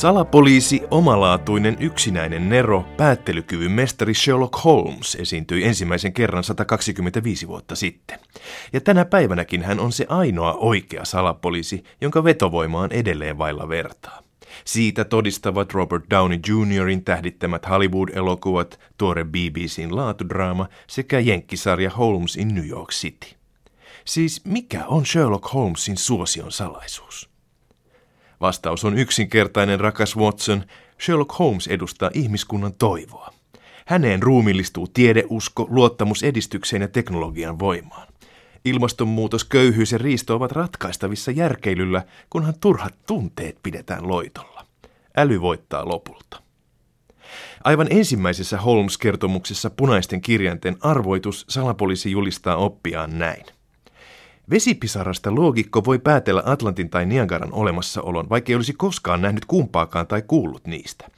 Salapoliisi, omalaatuinen yksinäinen Nero, päättelykyvyn mestari Sherlock Holmes esiintyi ensimmäisen kerran 125 vuotta sitten. Ja tänä päivänäkin hän on se ainoa oikea salapoliisi, jonka vetovoima on edelleen vailla vertaa. Siitä todistavat Robert Downey Jr.in tähdittämät Hollywood-elokuvat, tuore BBCn laatudraama sekä jenkkisarja Holmes in New York City. Siis mikä on Sherlock Holmesin suosion salaisuus? Vastaus on yksinkertainen, rakas Watson. Sherlock Holmes edustaa ihmiskunnan toivoa. Häneen ruumillistuu tiedeusko, luottamus edistykseen ja teknologian voimaan. Ilmastonmuutos, köyhyys ja riisto ovat ratkaistavissa järkeilyllä, kunhan turhat tunteet pidetään loitolla. Äly voittaa lopulta. Aivan ensimmäisessä Holmes-kertomuksessa punaisten kirjainten arvoitus salapoliisi julistaa oppiaan näin. Vesipisarasta loogikko voi päätellä Atlantin tai Niagaran olemassaolon, vaikka ei olisi koskaan nähnyt kumpaakaan tai kuullut niistä.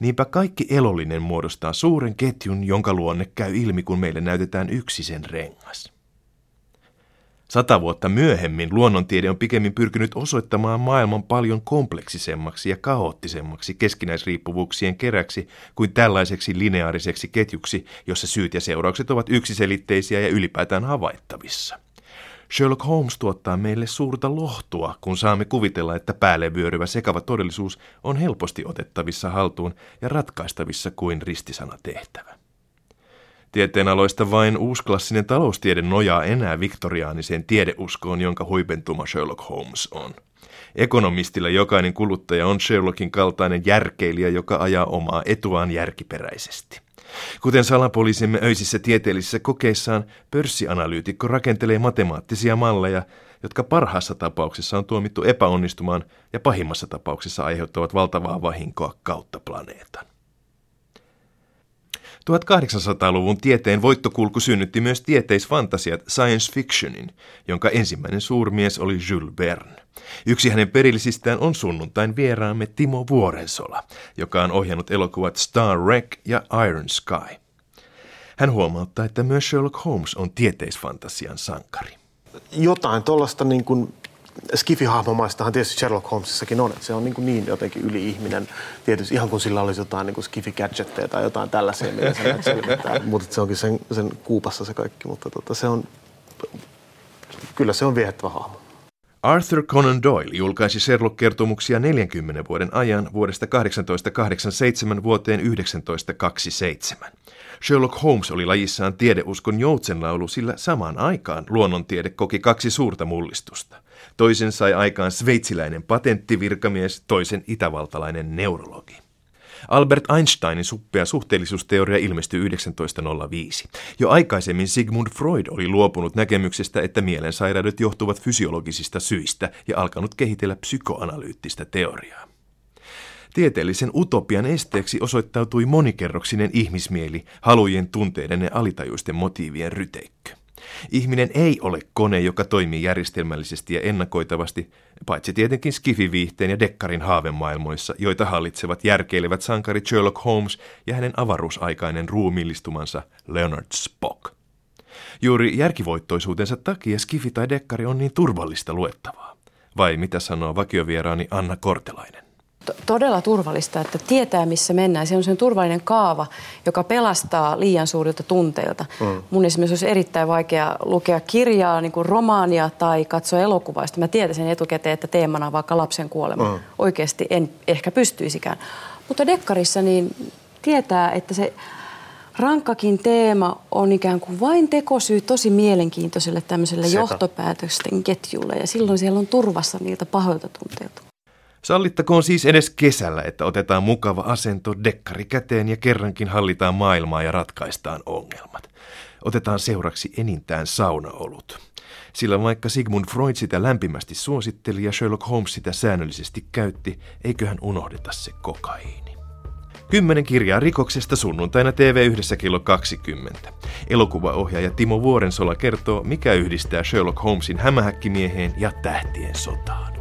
Niinpä kaikki elollinen muodostaa suuren ketjun, jonka luonne käy ilmi, kun meille näytetään yksi sen rengas. Sata vuotta myöhemmin luonnontiede on pikemmin pyrkinyt osoittamaan maailman paljon kompleksisemmaksi ja kaoottisemmaksi keskinäisriippuvuuksien keräksi kuin tällaiseksi lineaariseksi ketjuksi, jossa syyt ja seuraukset ovat yksiselitteisiä ja ylipäätään havaittavissa. Sherlock Holmes tuottaa meille suurta lohtua, kun saamme kuvitella, että päälle vyöryvä sekava todellisuus on helposti otettavissa haltuun ja ratkaistavissa kuin ristisana tehtävä. Tieteenaloista vain uusklassinen taloustiede nojaa enää viktoriaaniseen tiedeuskoon, jonka huipentuma Sherlock Holmes on. Ekonomistilla jokainen kuluttaja on Sherlockin kaltainen järkeilijä, joka ajaa omaa etuaan järkiperäisesti. Kuten salapoliisimme öisissä tieteellisissä kokeissaan, pörssianalyytikko rakentelee matemaattisia malleja, jotka parhaassa tapauksessa on tuomittu epäonnistumaan ja pahimmassa tapauksessa aiheuttavat valtavaa vahinkoa kautta planeetan. 1800-luvun tieteen voittokulku synnytti myös tieteisfantasiat science fictionin, jonka ensimmäinen suurmies oli Jules Verne. Yksi hänen perillisistään on sunnuntain vieraamme Timo Vuorensola, joka on ohjannut elokuvat Star Wreck ja Iron Sky. Hän huomauttaa, että myös Sherlock Holmes on tieteisfantasian sankari. Jotain tuollaista niin kuin Skifi-hahmomaistahan tietysti Sherlock Holmesissakin on. Että se on niin, kuin niin jotenkin yli-ihminen. Tietysti ihan kuin sillä olisi jotain niin Skifi-gadgetteja tai jotain tällaisia, millä se selvittää. Mutta se onkin sen, sen kuupassa se kaikki. Mutta tota, se on, kyllä se on viehättävä hahmo. Arthur Conan Doyle julkaisi Sherlock-kertomuksia 40 vuoden ajan vuodesta 1887 vuoteen 1927. Sherlock Holmes oli lajissaan tiedeuskon joutsenlaulu, sillä samaan aikaan luonnontiede koki kaksi suurta mullistusta. Toisen sai aikaan sveitsiläinen patenttivirkamies, toisen itävaltalainen neurologi. Albert Einsteinin suppea suhteellisuusteoria ilmestyi 1905. Jo aikaisemmin Sigmund Freud oli luopunut näkemyksestä, että mielensairaudet johtuvat fysiologisista syistä ja alkanut kehitellä psykoanalyyttistä teoriaa. Tieteellisen utopian esteeksi osoittautui monikerroksinen ihmismieli, halujen tunteiden ja alitajuisten motiivien ryteikkö. Ihminen ei ole kone, joka toimii järjestelmällisesti ja ennakoitavasti, paitsi tietenkin skifiviihteen ja dekkarin haavemaailmoissa, joita hallitsevat järkeilevät sankari Sherlock Holmes ja hänen avaruusaikainen ruumiillistumansa Leonard Spock. Juuri järkivoittoisuutensa takia skifi tai dekkari on niin turvallista luettavaa. Vai mitä sanoo vakiovieraani Anna Kortelainen? Todella turvallista, että tietää missä mennään. Se on sen turvallinen kaava, joka pelastaa liian suurilta tunteilta. Mm. Mun esimerkiksi olisi erittäin vaikea lukea kirjaa, niin kuin romaania tai katsoa elokuvaa. Sitten mä tietäisin etukäteen, että teemana on vaikka lapsen kuolema. Mm. Oikeasti en ehkä pystyisikään. Mutta dekkarissa niin tietää, että se rankkakin teema on ikään kuin vain tekosyy tosi mielenkiintoiselle tämmöiselle Seta. johtopäätösten ketjulle. Ja silloin siellä on turvassa niiltä pahoilta tunteilta. Sallittakoon siis edes kesällä, että otetaan mukava asento dekkari käteen ja kerrankin hallitaan maailmaa ja ratkaistaan ongelmat. Otetaan seuraksi enintään saunaolut. Sillä vaikka Sigmund Freud sitä lämpimästi suositteli ja Sherlock Holmes sitä säännöllisesti käytti, eiköhän unohdeta se kokaiini. Kymmenen kirjaa rikoksesta sunnuntaina TV1 kello 20. Elokuvaohjaaja Timo Vuorensola kertoo, mikä yhdistää Sherlock Holmesin hämähäkkimieheen ja tähtien sotaan.